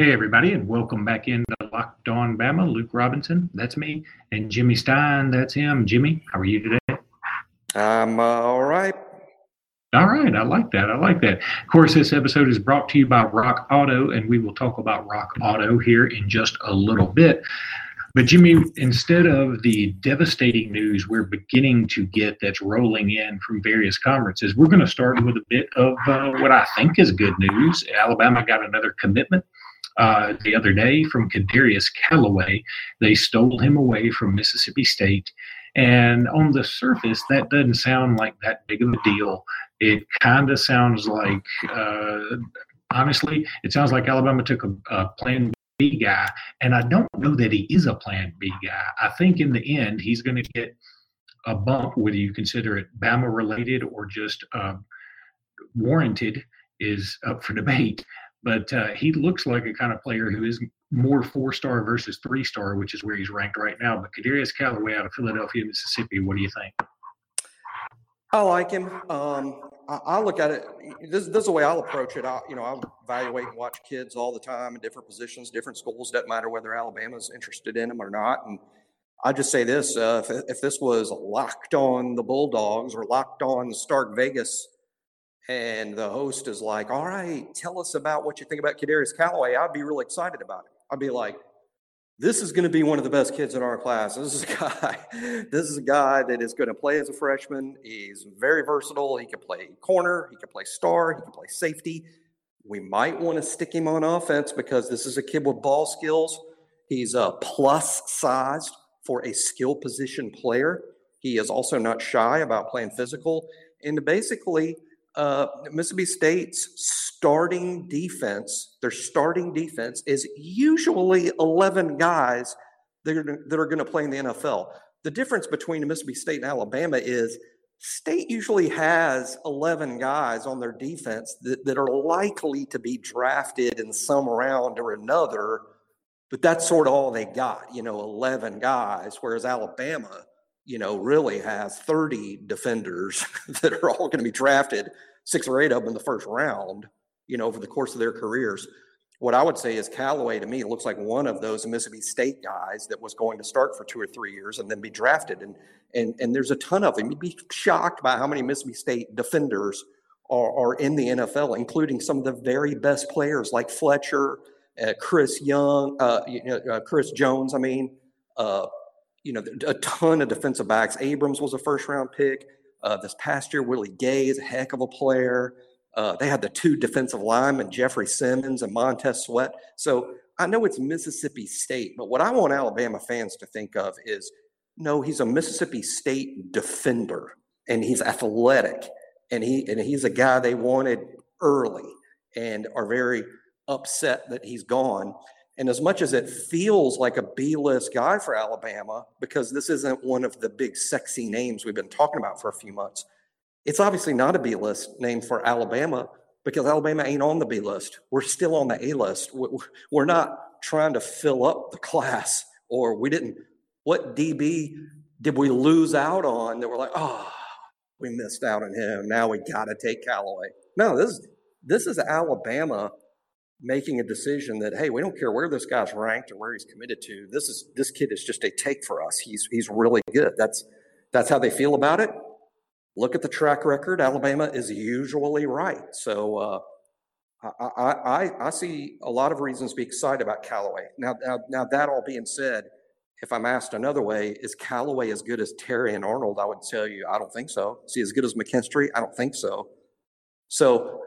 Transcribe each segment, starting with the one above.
Hey, everybody, and welcome back into Locked On Bama. Luke Robinson, that's me, and Jimmy Stein, that's him. Jimmy, how are you today? I'm uh, all right. All right, I like that. I like that. Of course, this episode is brought to you by Rock Auto, and we will talk about Rock Auto here in just a little bit. But, Jimmy, instead of the devastating news we're beginning to get that's rolling in from various conferences, we're going to start with a bit of uh, what I think is good news. Alabama got another commitment uh, the other day from Kadarius Callaway. They stole him away from Mississippi State. And on the surface, that doesn't sound like that big of a deal. It kind of sounds like, uh, honestly, it sounds like Alabama took a, a plan B guy. And I don't know that he is a plan B guy. I think in the end, he's going to get a bump, whether you consider it Bama related or just uh, warranted, is up for debate but uh, he looks like a kind of player who is more four star versus three star, which is where he's ranked right now. But Kadarius Callaway out of Philadelphia, Mississippi, what do you think? I like him. Um, I, I, look at it. This, this, is the way I'll approach it. I, you know, I evaluate and watch kids all the time in different positions, different schools. Doesn't matter whether Alabama's interested in them or not. And I just say this: uh, if, if this was locked on the Bulldogs or locked on Stark Vegas and the host is like, all right, tell us about what you think about Kadarius Callaway, I'd be really excited about it. I'd be like, this is going to be one of the best kids in our class. This is a guy, this is a guy that is going to play as a freshman. He's very versatile. He can play corner, he can play star, he can play safety. We might want to stick him on offense because this is a kid with ball skills. He's a plus sized for a skill position player. He is also not shy about playing physical. And basically, uh, Mississippi State's starting defense, their starting defense is usually 11 guys that are, that are going to play in the NFL. The difference between Mississippi State and Alabama is State usually has 11 guys on their defense that, that are likely to be drafted in some round or another, but that's sort of all they got, you know, 11 guys, whereas Alabama, you know, really has 30 defenders that are all going to be drafted six or eight of them in the first round, you know, over the course of their careers. What I would say is Callaway to me looks like one of those Mississippi State guys that was going to start for two or three years and then be drafted. And and and there's a ton of them. You'd be shocked by how many Mississippi State defenders are, are in the NFL, including some of the very best players like Fletcher, uh, Chris Young, uh, you know, uh, Chris Jones. I mean, uh, you know, a ton of defensive backs. Abrams was a first round pick. Uh, this past year, Willie Gay is a heck of a player. Uh, they had the two defensive linemen, Jeffrey Simmons and Montez Sweat. So I know it's Mississippi State, but what I want Alabama fans to think of is no, he's a Mississippi State defender and he's athletic and he and he's a guy they wanted early and are very upset that he's gone. And as much as it feels like a B list guy for Alabama, because this isn't one of the big sexy names we've been talking about for a few months, it's obviously not a B list name for Alabama because Alabama ain't on the B list. We're still on the A list. We're not trying to fill up the class, or we didn't. What DB did we lose out on that we're like, oh, we missed out on him. Now we got to take Callaway. No, this this is Alabama making a decision that hey, we don't care where this guy's ranked or where he's committed to. This is this kid is just a take for us. He's he's really good. That's that's how they feel about it. Look at the track record. Alabama is usually right. So uh, I, I, I see a lot of reasons to be excited about Callaway. Now, now, now that all being said, if I'm asked another way, is Callaway as good as Terrion Arnold? I would tell you, I don't think so. Is he as good as McKinstry? I don't think so. So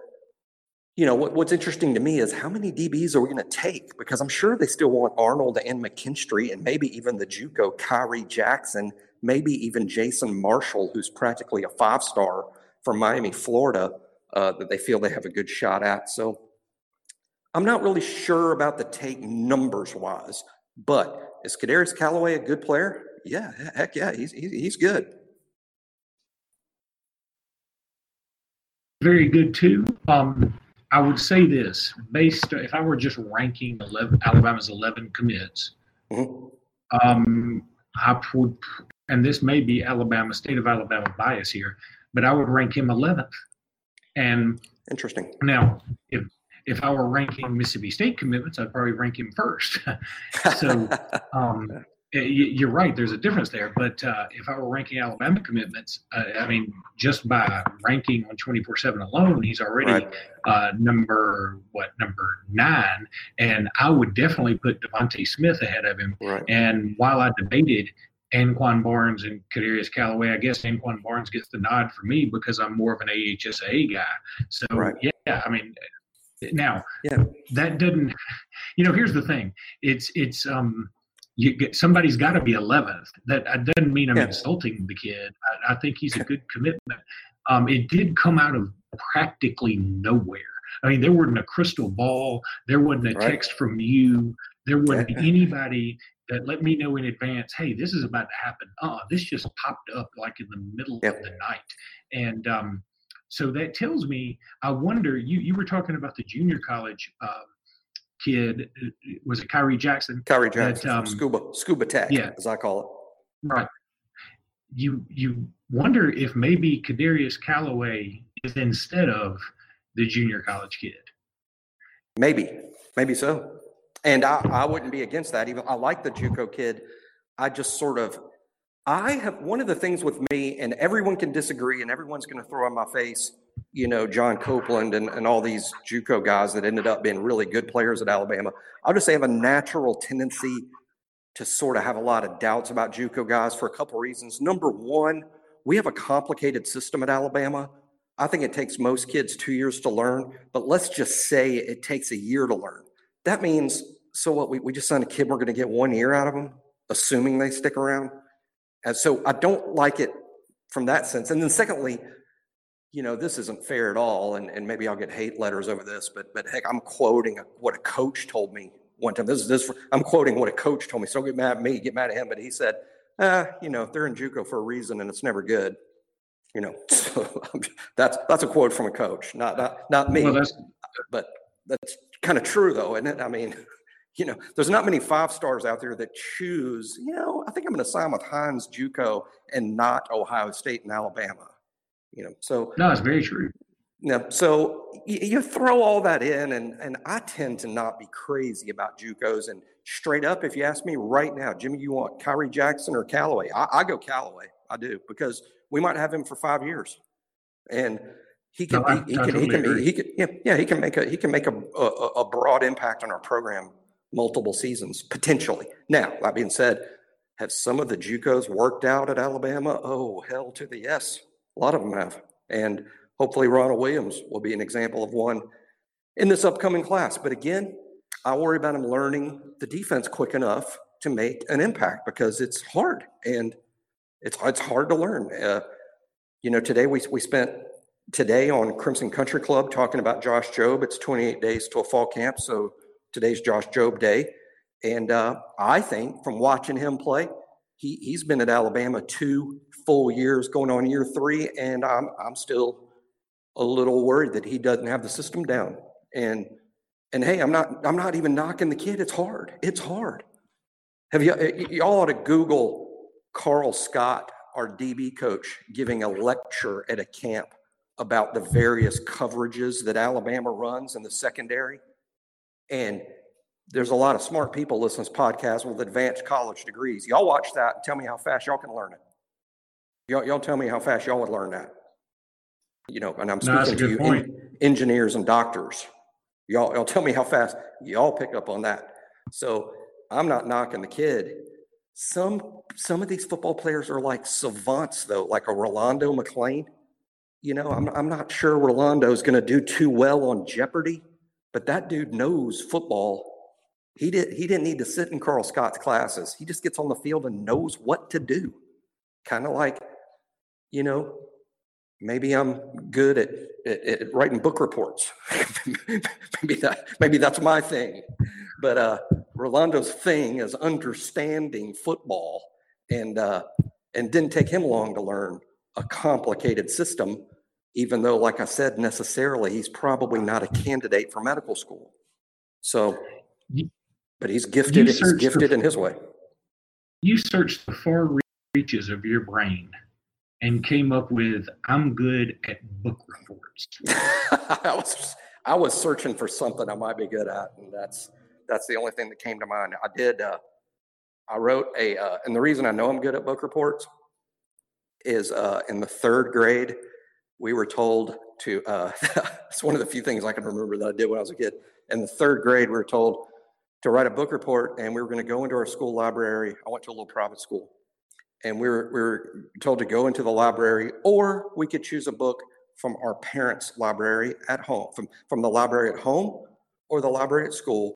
you know, what, what's interesting to me is how many DBs are we going to take? Because I'm sure they still want Arnold and McKinstry and maybe even the Juco Khyree Jackson, maybe even Jason Marshall, who's practically a five star from Miami, Florida, uh, that they feel they have a good shot at. So I'm not really sure about the take numbers wise, but is Kadarius Callaway a good player? Yeah, heck yeah, he's, he's good. Very good too. Um, I would say this based if I were just ranking 11, Alabama's 11 commits, mm-hmm. um, I would, and this may be Alabama, state of Alabama bias here, but I would rank him 11th. And interesting. Now, if if I were ranking Mississippi State commitments, I'd probably rank him first. so um, you're right. There's a difference there. But uh, if I were ranking Alabama commitments, uh, I mean, just by ranking on 24/7 alone, he's already right. uh, number what number nine, and I would definitely put DeVonta Smith ahead of him. Right. And while I debated Anquan Barnes and Kadarius Callaway, I guess Anquan Barnes gets the nod for me because I'm more of an AHSA guy. So right. yeah, I mean. Now, yeah. that doesn't, you know. Here's the thing: it's it's um, you get somebody's got to be 11th. That, that doesn't mean I'm yeah. insulting the kid. I, I, think he's a good commitment. Um, it did come out of practically nowhere. I mean, there wasn't a crystal ball. There wasn't a right. text from you. There wasn't anybody that let me know in advance. Hey, this is about to happen. Uh, this just popped up like in the middle of the night, and um, so that tells me. I wonder. You you were talking about the junior college. Um, kid. Was it Khyree Jackson? Khyree Jackson, that, um, Scuba Scuba Tech, yeah. as I call it. Right. You you wonder if maybe Kadarius Callaway is instead of the junior college kid. Maybe, maybe so. And I, I wouldn't be against that. Even I like the JUCO kid. I just sort of I have one of the things with me, and everyone can disagree, and everyone's going to throw in my face you know, John Copeland and, and all these JUCO guys that ended up being really good players at Alabama. I'll just say I have a natural tendency to sort of have a lot of doubts about JUCO guys for a couple reasons. Number one, we have a complicated system at Alabama. I think it takes most kids two years to learn, but let's just say it takes a year to learn. That means, so what, we, we just signed a kid, we're going to get one year out of them, assuming they stick around. And so I don't like it from that sense. And then secondly, you know, this isn't fair at all, and, and maybe I'll get hate letters over this, but but heck, I'm quoting a, what a coach told me one time. This is this. I'm quoting what a coach told me. So get mad at me, get mad at him, but he said, uh, you know, they're in JUCO for a reason, and it's never good. You know, so that's that's a quote from a coach, not not not me, well, but that's kind of true though, isn't it? I mean. You know, there's not many five stars out there that choose, you know, I think I'm going to sign with Hinds JUCO and not Ohio State and Alabama you know so no it's very true. Yeah so you, you, throw all that in and and i tend to not be crazy about jucos and straight up if you ask me right now jimmy you want Khyree jackson or callaway? I, I, go callaway i do because we might have him for five years and he can, no, he, he, can, he can, he can, yeah, yeah, he can make a, he can make a, a, a broad impact on our program multiple seasons potentially. Now, that being said, have some of the JUCOs worked out at Alabama? Oh, hell to the yes. A lot of them have. And hopefully, Ronald Williams will be an example of one in this upcoming class. But again, I worry about him learning the defense quick enough to make an impact because it's hard and it's it's hard to learn. Uh, you know, today we we spent today on Crimson Country Club talking about Josh Jobe. It's 28 days to a fall camp, so today's Josh Jobe Day. And uh, I think from watching him play, he he's been at Alabama two full years, going on year three, and I'm I'm still a little worried that he doesn't have the system down. And and hey, I'm not I'm not even knocking the kid. It's hard. It's hard. Have you y'all ought to Google Karl Scott, our DB coach, giving a lecture at a camp about the various coverages that Alabama runs in the secondary. And there's a lot of smart people listening to this podcast with advanced college degrees. Y'all watch that and tell me how fast y'all can learn it. Y'all, y'all tell me how fast y'all would learn that. You know, and I'm speaking no, to you, en- engineers and doctors. Y'all, y'all tell me how fast y'all pick up on that. So I'm not knocking the kid. Some some of these football players are like savants, though, like a Rolando McClain. You know, I'm I'm not sure Rolando is going to do too well on Jeopardy, but that dude knows football. He did he didn't need to sit in Karl Scott's classes. He just gets on the field and knows what to do. Kind of like you know, maybe I'm good at, at, at writing book reports. maybe that maybe that's my thing. But uh, Rolando's thing is understanding football, and uh, and didn't take him long to learn a complicated system. Even though, like I said, necessarily he's probably not a candidate for medical school. So, but he's gifted. He's gifted in his way. You searched the far reaches of your brain and came up with I'm good at book reports. I was I was searching for something I might be good at, and that's that's the only thing that came to mind. I did. Uh, I wrote a, uh, and the reason I know I'm good at book reports is uh, in the third grade, we were told to. Uh, it's one of the few things I can remember that I did when I was a kid. In the third grade, we were told to write a book report, and we were going to go into our school library. I went to a little private school, and we were we were told to go into the library, or we could choose a book from our parents' library at home, from from the library at home, or the library at school,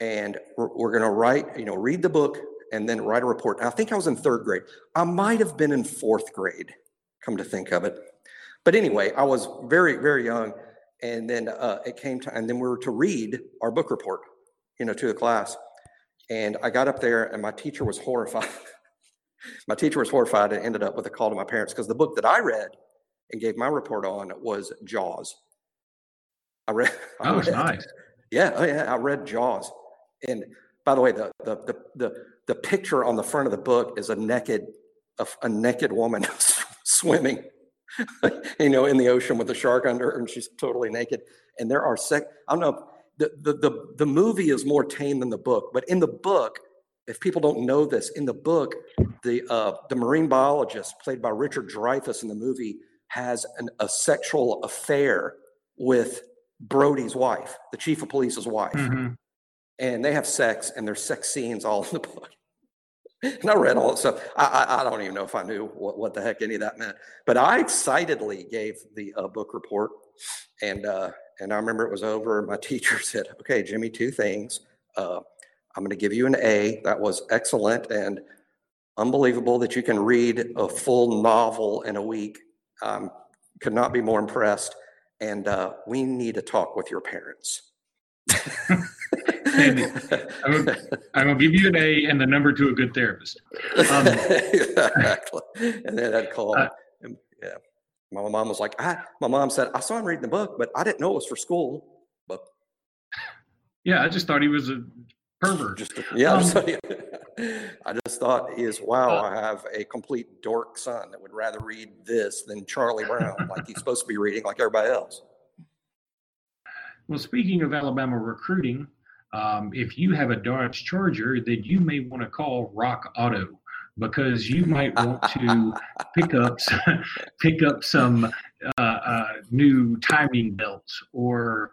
and we're, we're going to write, you know, read the book and then write a report. I think I was in third grade. I might have been in fourth grade, come to think of it. But anyway, I was very very young, and then uh, it came time, and then we were to read our book report you know, to the class. And I got up there and my teacher was horrified. my teacher was horrified and ended up with a call to my parents because the book that I read and gave my report on was Jaws. I read. I that was read, nice. Yeah, oh yeah, I read Jaws. And by the way, the the the the, the picture on the front of the book is a naked a, a naked woman swimming, you know, in the ocean with a shark under her, and she's totally naked. And there are sec. I don't know the, the, the, the movie is more tame than the book, but in the book, if people don't know this, in the book, the, uh, the marine biologist played by Richard Dreyfuss in the movie has an, a sexual affair with Brody's wife, the chief of police's wife. Mm-hmm. And they have sex, and there's sex scenes all in the book. And I read all that stuff. I, I, I, don't even know if I knew what, what the heck any of that meant, but I excitedly gave the uh, book report, and uh, and I remember it was over. My teacher said, "Okay, Jimmy, two things. Uh, I'm going to give you an A. That was excellent and unbelievable that you can read a full novel in a week. Um, could not be more impressed. And uh, we need to talk with your parents." I'm going to give you an A and the number to a good therapist. Um, exactly. And then I'd call. Uh, yeah. My mom was like, I, my mom said, I saw him reading the book, but I didn't know it was for school. But yeah, I just thought he was a pervert. Just, yeah, um, I just thought he is wow, uh, I have a complete dork son that would rather read this than Charlie Brown, like he's supposed to be reading, like everybody else. Well, speaking of Alabama recruiting, um, if you have a Dodge Charger, then you may want to call Rock Auto because you might want to pick up pick up some uh, uh, new timing belts or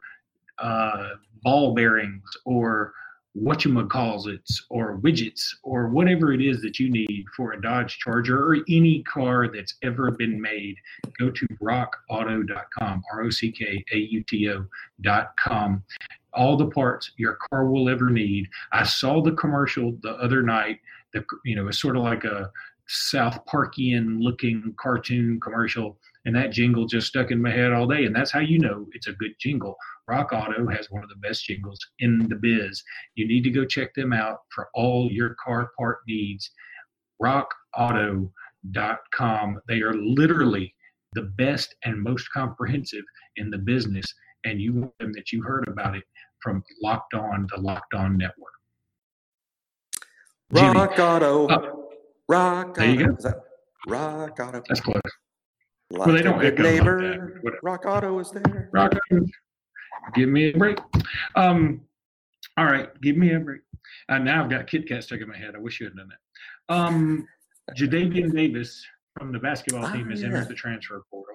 uh, ball bearings or what you calls it or widgets or whatever it is that you need for a Dodge Charger or any car that's ever been made. Go to rockauto.com, R O C K A U T O.com. All the parts your car will ever need. I saw the commercial the other night the you know it's sort of like a South Parkian looking cartoon commercial, and that jingle just stuck in my head all day. And that's how you know it's a good jingle. Rock Auto has one of the best jingles in the biz. You need to go check them out for all your car part needs. RockAuto.com. They are literally the best and most comprehensive in the business, and you want them that you heard about it from Locked On, the Locked On Network. Rock Auto. Uh, rock there you go. Is Rock Auto? That's close. Like well, they don't echo neighbor. Like rock Auto is there. Rock Auto. Give me a break. Um, all right, give me a break. Uh, now I've got Kit Kat stuck in my head. I wish you had done that. Um, Jadavian Davis from the basketball team oh, has yeah. entered the transfer portal.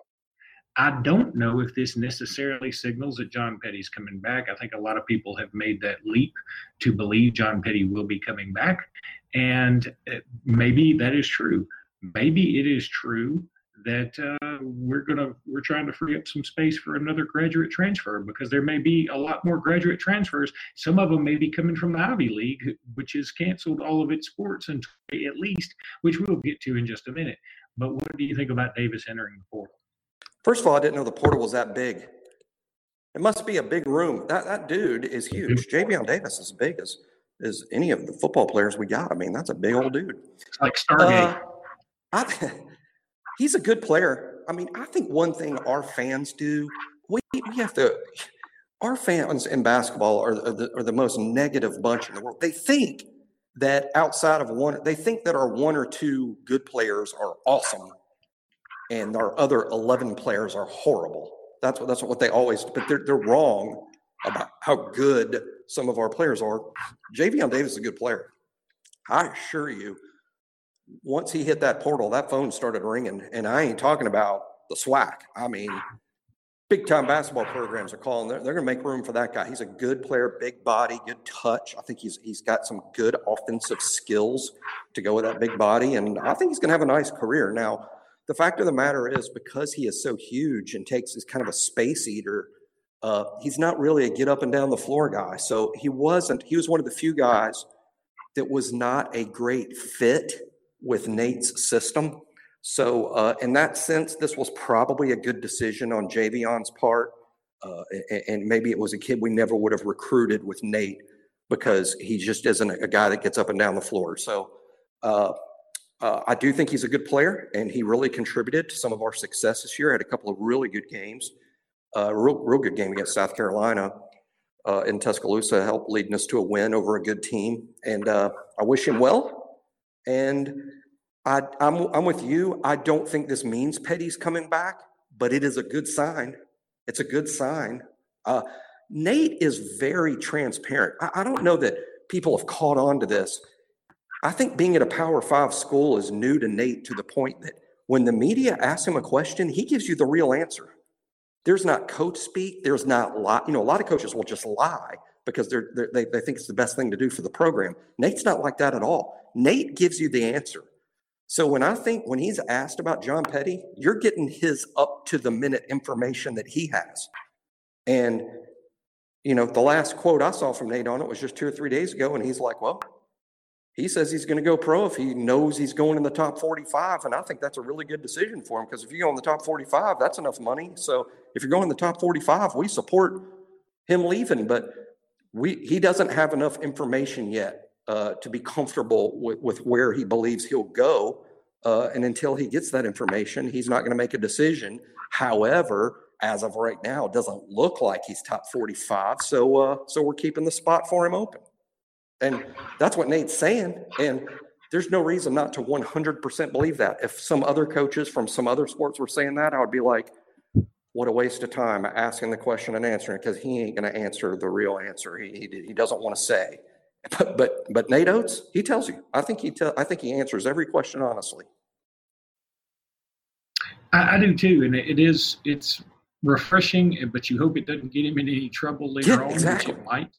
I don't know if this necessarily signals that John Petty's coming back. I think a lot of people have made that leap to believe John Petty will be coming back. And uh, maybe that is true. Maybe it is true that uh, we're gonna we're trying to free up some space for another graduate transfer because there may be a lot more graduate transfers. Some of them may be coming from the Ivy League, which has canceled all of its sports and at least, which we'll get to in just a minute. But what do you think about Davis entering the portal? First of all, I didn't know the portal was that big. It must be a big room. That that dude is huge. Javian Davis is big as as any of the football players we got. I mean, that's a big old dude. It's like Stargate. Uh, I, he's a good player. I mean, I think one thing our fans do, we we have to. Our fans in basketball are, are the, are the most negative bunch in the world. They think that outside of one, they think that our one or two good players are awesome and our other 11 players are horrible. That's what that's what they always. But they're they're wrong about how good some of our players are. Javian Davis is a good player. I assure you, once he hit that portal, that phone started ringing, and I ain't talking about the SWAC. I mean, big time basketball programs are calling. They're, they're going to make room for that guy. He's a good player, big body, good touch. I think he's he's got some good offensive skills to go with that big body, and I think he's going to have a nice career. Now, the fact of the matter is, because he is so huge and takes is kind of a space eater. Uh, he's not really a get up and down the floor guy. So he wasn't. He was one of the few guys that was not a great fit with Nate's system. So, uh, in that sense, this was probably a good decision on Javian's part. Uh, and maybe it was a kid we never would have recruited with Nate because he just isn't a guy that gets up and down the floor. So, uh, I do think he's a good player, and he really contributed to some of our success this year. Had a couple of really good games, uh, real, real good game against South Carolina uh, in Tuscaloosa, helped leading us to a win over a good team. And uh, I wish him well. And I, I'm, I'm with you. I don't think this means Petty's coming back, but it is a good sign. It's a good sign. Uh, Nate is very transparent. I, I don't know that people have caught on to this. I think being at a Power Five school is new to Nate to the point that when the media asks him a question, he gives you the real answer. There's not coach speak. There's not lie. You know, a lot of coaches will just lie because they're, they're, they they think it's the best thing to do for the program. Nate's not like that at all. Nate gives you the answer. So when I think when he's asked about John Petty, you're getting his up to the minute information that he has. And you know, the last quote I saw from Nate on it was just two or three days ago, and he's like, "Well, he says he's going to go pro if he knows he's going in the top 45, and I think that's a really good decision for him because if you go in the top 45, that's enough money. So if you're going in the top 45, we support him leaving, but we he doesn't have enough information yet uh, to be comfortable with, with where he believes he'll go. Uh, and until he gets that information, he's not going to make a decision. However, as of right now, it doesn't look like he's top 45. So, uh, so we're keeping the spot for him open. And that's what Nate's saying. And there's no reason not to 100% believe that. If some other coaches from some other sports were saying that, I would be like, what a waste of time asking the question and answering because he ain't going to answer the real answer. He, he, he doesn't want to say. But but but Nate Oats, he tells you. I think he tell. I think he answers every question honestly. I, I do too, and it is it's refreshing, but you hope it doesn't get him in any trouble later Yeah, on, exactly. which it might.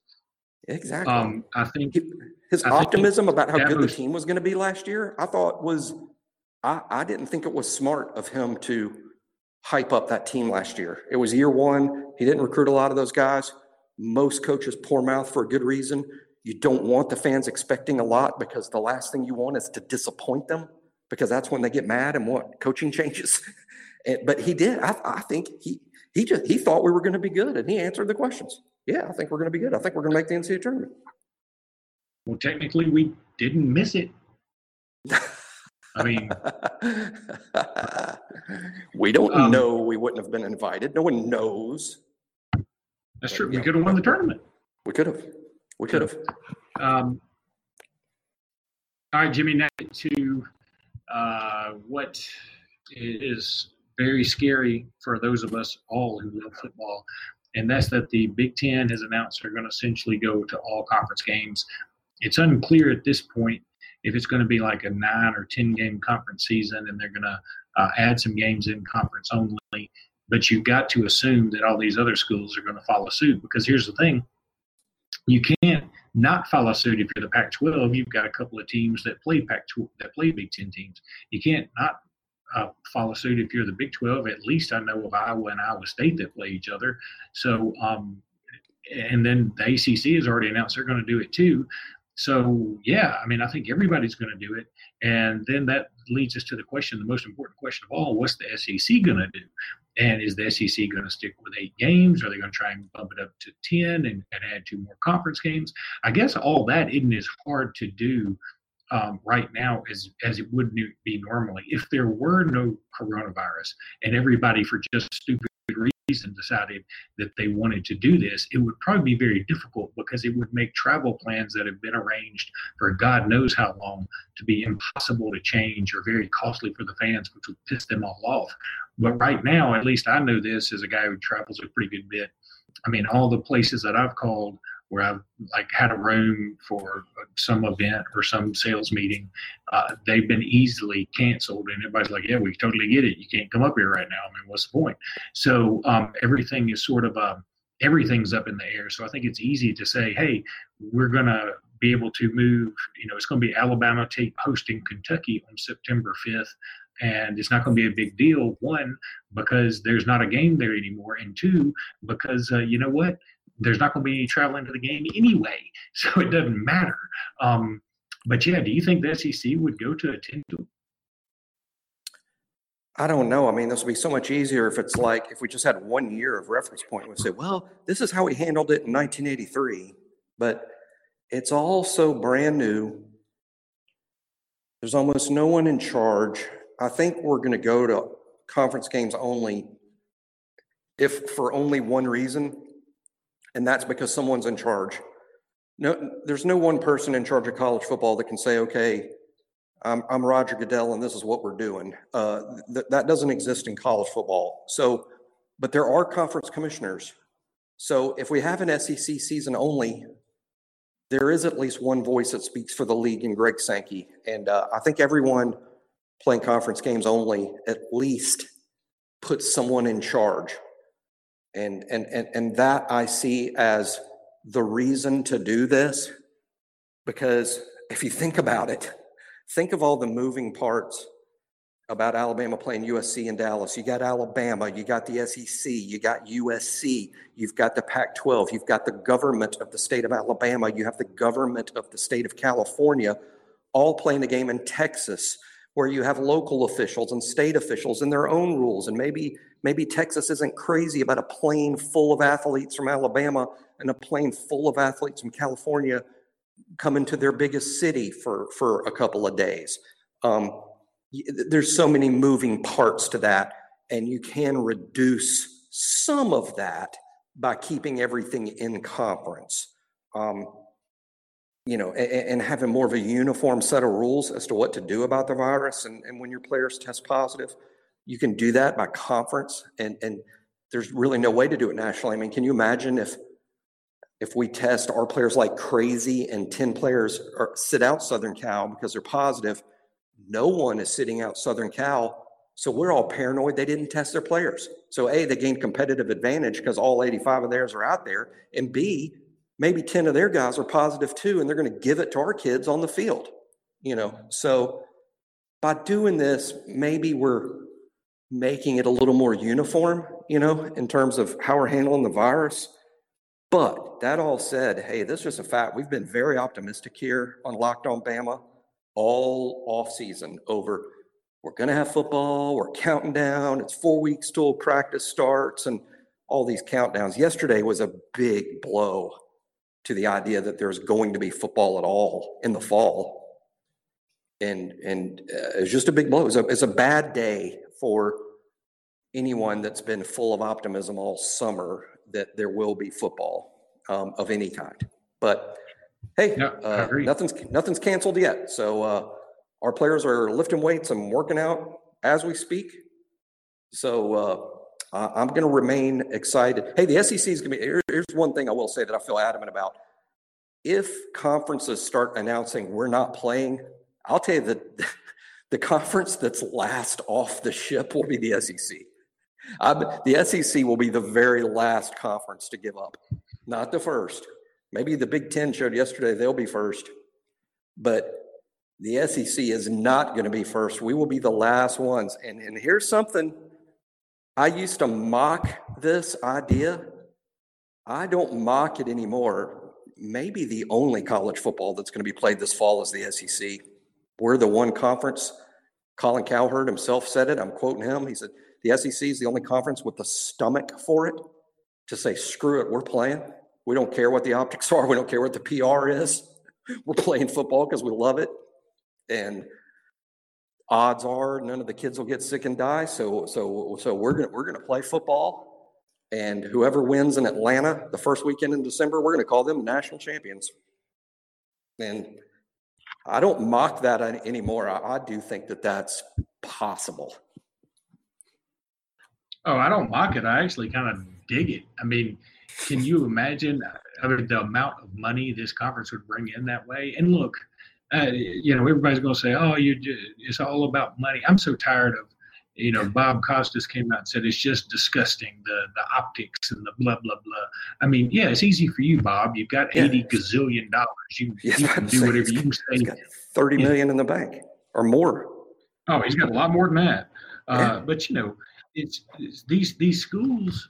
Exactly. Um, I think He- His I think optimism about how good the team was going to be last year, I thought was. I I didn't think it was smart of him to hype up that team last year. It was year one. He didn't recruit a lot of those guys. Most coaches pour mouth for a good reason. You don't want the fans expecting a lot because the last thing you want is to disappoint them because that's when they get mad and want coaching changes. But he did. I, I think he he just he thought we were going to be good and he answered the questions. Yeah, I think we're going to be good. I think we're going to make the NCAA tournament. well, technically we didn't miss it. I mean, we don't Um, know we wouldn't have been invited. No one knows. that's true. We could have won the tournament. We could have. We could have. Um, all right, Jimmy. Now to uh, what is very scary for those of us all who love football, and that's that the Big Ten has announced they're going to essentially go to all conference games. It's unclear at this point if it's going to be like a nine or ten game conference season, and they're going to uh, add some games in conference only. But you've got to assume that all these other schools are going to follow suit because here's the thing: you can't not follow suit if you're the Pac-12. You've got a couple of teams that play Pac-12 that play Big Ten teams. You can't not uh, follow suit if you're the Big 12. At least I know of Iowa and Iowa State that play each other. So, um, and then the ACC has already announced they're going to do it too. So, yeah, I mean, I think everybody's going to do it. And then that leads us to the question, the most important question of all: What's the SEC going to do? And is the SEC going to stick with eight games? Are they going to try and bump it up to 10 and, and add two more conference games? I guess all that isn't as hard to do um, right now as, as it would be normally. If there were no coronavirus and everybody, for just stupid reason decided that they wanted to do this, it would probably be very difficult because it would make travel plans that have been arranged for God knows how long to be impossible to change or very costly for the fans, which would piss them all off. But right now, at least I know this as a guy who travels a pretty good bit. I mean, all the places that I've called where I've like had a room for some event or some sales meeting, uh, they've been easily canceled, and everybody's like, "Yeah, we totally get it. You can't come up here right now. I mean, what's the point?" So um, everything is sort of um, everything's up in the air. So I think it's easy to say, "Hey, we're gonna be able to move." You know, it's going to be Alabama take hosting Kentucky on September fifth and it's not going to be a big deal one because there's not a game there anymore and two because uh, you know what there's not going to be any travel into the game anyway, so it doesn't matter. Um, but yeah, do you think the SEC would go to a 10 to? I don't know. I mean, this would be so much easier if it's like if we just had one year of reference point. We'd say, well, this is how we handled it in 1983, but it's all so brand new. There's almost no one in charge. I think we're going to go to conference games only if for only one reason and that's because someone's in charge. No, there's no one person in charge of college football that can say, okay, I'm, I'm Roger Goodell and this is what we're doing. Uh, th- that doesn't exist in college football. So, but there are conference commissioners. So if we have an SEC season only, there is at least one voice that speaks for the league in Greg Sankey. And uh, I think everyone playing conference games only at least puts someone in charge. And, and, and, and that I see as the reason to do this. Because if you think about it, think of all the moving parts about Alabama playing USC in Dallas. You got Alabama, you got the SEC, you got USC, you've got the Pac 12, you've got the government of the state of Alabama, you have the government of the state of California all playing a game in Texas where you have local officials and state officials and their own rules and maybe Maybe Texas isn't crazy about a plane full of athletes from Alabama and a plane full of athletes from California coming to their biggest city for, for a couple of days. Um, there's so many moving parts to that, and you can reduce some of that by keeping everything in conference. Um, you know, and, and, having more of a uniform set of rules as to what to do about the virus. And, and when your players test positive, you can do that by conference and and there's really no way to do it nationally. I mean, can you imagine if if we test our players like crazy and 10 players are, sit out Southern Cal because they're positive, no one is sitting out Southern Cal. So we're all paranoid they didn't test their players. So A, they gained competitive advantage because all 85 of theirs are out there. And B, maybe 10 of their guys are positive too, and they're going to give it to our kids on the field. You know, so by doing this, maybe we're making it a little more uniform, you know, in terms of how we're handling the virus. But that all said, hey, this is a fact. We've been very optimistic here on Locked On Bama all off season over we're going to have football, we're counting down, it's four weeks till practice starts, and all these countdowns. Yesterday was a big blow to the idea that there's going to be football at all in the fall. And and uh, it's just a big blow. It's a, it's a bad day for anyone that's been full of optimism all summer that there will be football um, of any kind. But hey, yeah, uh, nothing's nothing's canceled yet. So uh, our players are lifting weights and working out as we speak. So uh, I'm going to remain excited. Hey, the SEC is going to be. Here's one thing I will say that I feel adamant about. If conferences start announcing we're not playing, I'll tell you that The conference that's last off the ship will be the SEC. Um, the SEC will be the very last conference to give up, not the first. Maybe the Big Ten showed yesterday they'll be first, but the SEC is not going to be first. We will be the last ones. And, and here's something I used to mock this idea. I don't mock it anymore. Maybe the only college football that's going to be played this fall is the SEC. We're the one conference. Colin Cowherd himself said it. I'm quoting him. He said, The SEC is the only conference with the stomach for it to say, screw it, we're playing. We don't care what the optics are. We don't care what the PR is. We're playing football because we love it. And odds are none of the kids will get sick and die. So, so, so we're gonna we're gonna play football. And whoever wins in Atlanta the first weekend in December, we're going to call them national champions. And I don't mock that anymore. I, I do think that that's possible. Oh, I don't mock it. I actually kind of dig it. I mean, can you imagine uh, I mean, the amount of money this conference would bring in that way? And look, uh, you know, everybody's going to say, "Oh, you, it's all about money." I'm so tired of, you know, Bob Costas came out and said it's just disgusting the the optics and the blah blah blah. I mean, yeah, it's easy for you, Bob. You've got eighty gazillion dollars. You, you can do whatever you say. He's got thirty million in the bank or more. Oh, he's got a lot more than that. Uh, yeah. But you know, it's, it's these these schools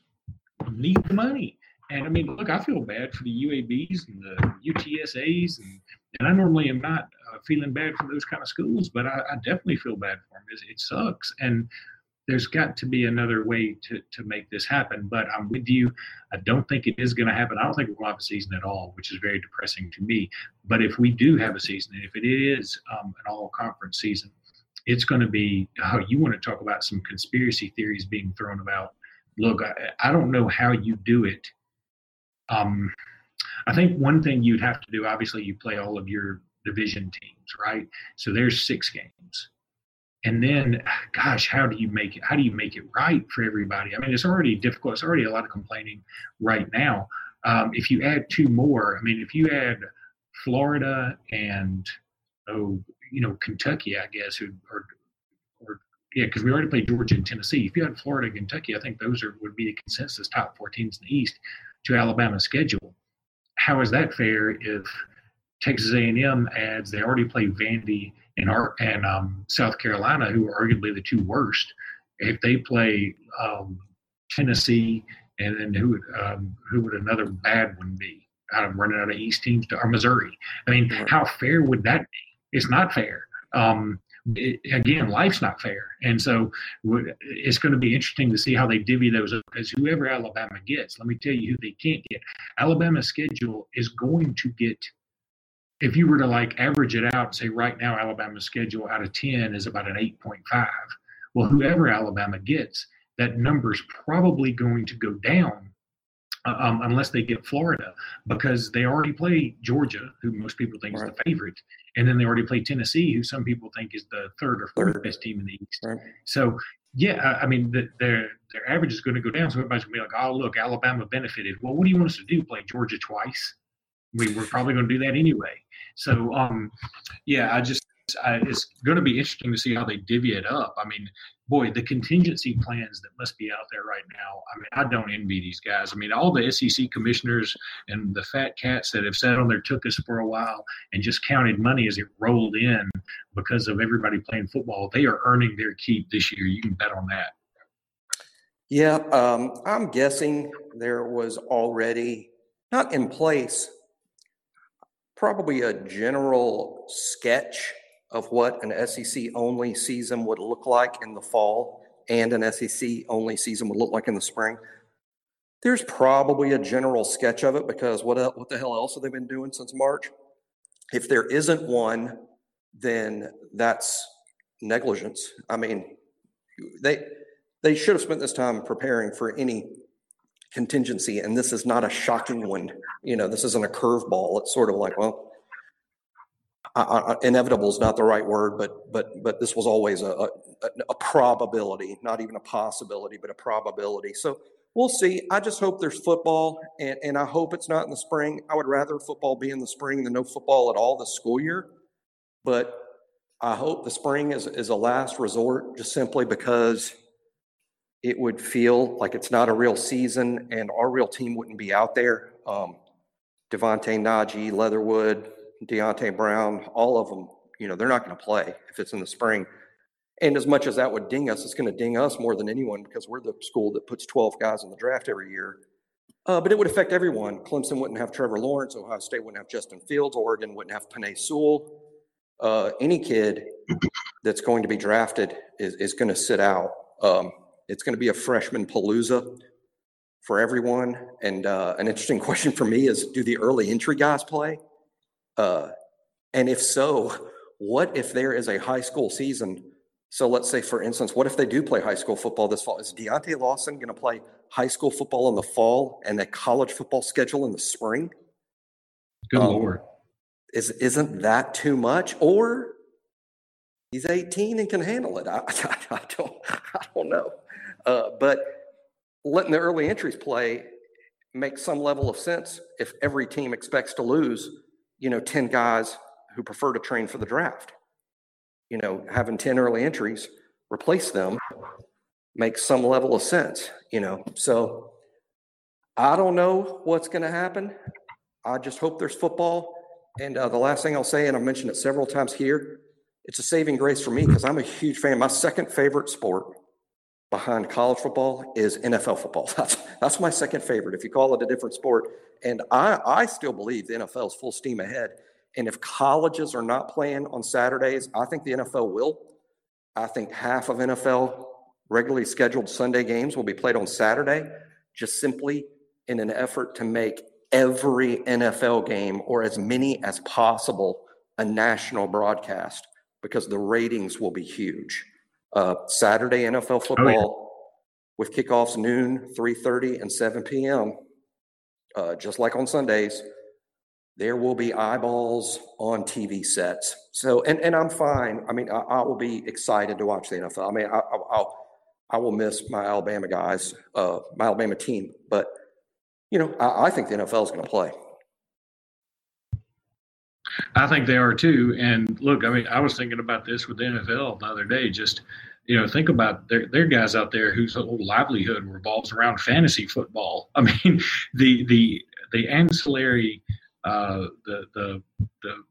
need the money. And I mean, look, I feel bad for the UABs and the UTSAs, and, and I normally am not uh, feeling bad for those kind of schools, but I, I definitely feel bad for them. It, it, sucks, and there's got to be another way to to make this happen. But I'm with you. I don't think it is going to happen. I don't think to have a season at all, which is very depressing to me. But if we do have a season, and if it is um, an all conference season, it's going to be how you want to talk about some conspiracy theories being thrown about. Look, I, I don't know how you do it. Um, I think one thing you'd have to do, obviously, you play all of your division teams, right? So there's six games. And then, gosh, how do you make it? How do you make it right for everybody? I mean, it's already difficult. It's already a lot of complaining right now. Um, if you add two more, I mean, if you add Florida and oh, you know, Kentucky, I guess, who or or yeah, because we already played Georgia and Tennessee. If you had Florida and Kentucky, I think those are would be the consensus top four teams in the East to Alabama's schedule. How is that fair if Texas A&M adds they already play Vandy and and um, South Carolina, who are arguably the two worst. If they play um, Tennessee, and then who would um, who would another bad one be? Out of running out of East teams to or Missouri. I mean, how fair would that be? It's not fair. Um, it, again, life's not fair, and so it's going to be interesting to see how they divvy those up. Because whoever Alabama gets, let me tell you who they can't get. Alabama's schedule is going to get. If you were to like average it out and say right now Alabama's schedule out of ten is about an eight point five. Well, whoever Alabama gets, that number's probably going to go down um, unless they get Florida, because they already play Georgia, who most people think right. is the favorite, and then they already play Tennessee, who some people think is the third or fourth third. best team in the East. Right. So, yeah, I mean, the, their their average is going to go down. So everybody's going to be like, "Oh, look, Alabama benefited." Well, what do you want us to do? Play Georgia twice? We we're probably going to do that anyway. So, um, yeah, I just I, it's going to be interesting to see how they divvy it up. I mean, boy, the contingency plans that must be out there right now. I mean, I don't envy these guys. I mean, all the SEC commissioners and the fat cats that have sat on their tuchus for a while and just counted money as it rolled in because of everybody playing football, they are earning their keep this year. You can bet on that. Yeah, um, I'm guessing there was already not in place, probably a general sketch of what an SEC only season would look like in the fall and an SEC only season would look like in the spring. There's probably a general sketch of it because what what the hell else have they been doing since March? If there isn't one, then that's negligence. I mean, they they should have spent this time preparing for any contingency, and this is not a shocking one. You know, this isn't a curveball. It's sort of like, well, uh, inevitable is not the right word, but but but this was always a, a, a probability, not even a possibility, but a probability. So we'll see. I just hope there's football, and, and I hope it's not in the spring. I would rather football be in the spring than no football at all this school year. But I hope the spring is, is a last resort just simply because it would feel like it's not a real season and our real team wouldn't be out there. Um, DeVonta Najee, Leatherwood, Deonte Brown, all of them, you know, they're not going to play if it's in the spring. And as much as that would ding us, it's going to ding us more than anyone because we're the school that puts 12 guys in the draft every year. Uh, but it would affect everyone. Clemson wouldn't have Trevor Lawrence. Ohio State wouldn't have Justin Fields. Oregon wouldn't have Penei Sewell. Uh, any kid that's going to be drafted is, is going to sit out. Um, it's going to be a freshman palooza for everyone. And uh, an interesting question for me is do the early entry guys play? Uh, and if so, what if there is a high school season So let's say, for instance, what if they do play high school football this fall? Is Deontae Lawson going to play high school football in the fall and a college football schedule in the spring? Good um, lord! Is isn't that too much? Or he's 18 and can handle it. I, I, I don't I don't know. Uh, but letting the early entries play makes some level of sense if every team expects to lose, you know, 10 guys who prefer to train for the draft. You know, having 10 early entries, replace them makes some level of sense, you know. So I don't know what's going to happen. I just hope there's football. And uh, the last thing I'll say, and I've mentioned it several times here, it's a saving grace for me because I'm a huge fan. My second favorite sport behind college football is NFL football. That's that's my second favorite. If you call it a different sport, and I I still believe the NFL is full steam ahead. And if colleges are not playing on Saturdays, I think the NFL will. I think half of NFL regularly scheduled Sunday games will be played on Saturday, just simply in an effort to make every NFL game or as many as possible a national broadcast because the ratings will be huge. Uh, Saturday NFL football oh, yeah. with kickoffs noon, 3:30, and 7 p.m. Uh, just like on Sundays, there will be eyeballs on TV sets. So, and, and I'm fine. I mean, I, I will be excited to watch the NFL. I mean, I, will I will miss my Alabama guys, uh, my Alabama team, but you know, I, I think the NFL is going to play. I think they are too. And look, I mean, I was thinking about this with the NFL the other day. Just you know, think about there. Are guys out there whose whole livelihood revolves around fantasy football. I mean, the the the ancillary, uh, the the the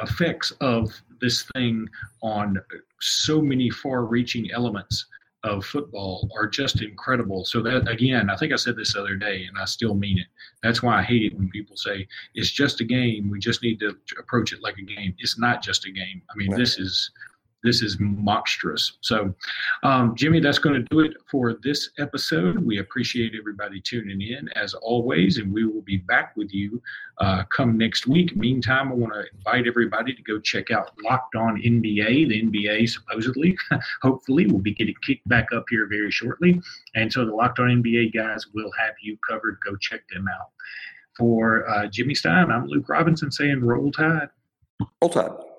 effects of this thing on so many far-reaching elements of football are just incredible. So that again, I think I said this other day, and I still mean it. That's why I hate it when people say it's just a game. We just need to approach it like a game. It's not just a game. I mean, right. this is this is monstrous. So, um, Jimmy, that's going to do it for this episode. We appreciate everybody tuning in as always, and we will be back with you uh, come next week. Meantime, I want to invite everybody to go check out Locked On NBA. The NBA supposedly, hopefully, will be getting kicked back up here very shortly. And so the Locked On NBA guys will have you covered. Go check them out. For uh, Jimmy Stein, I'm Luke Robinson saying roll tide. Roll tide.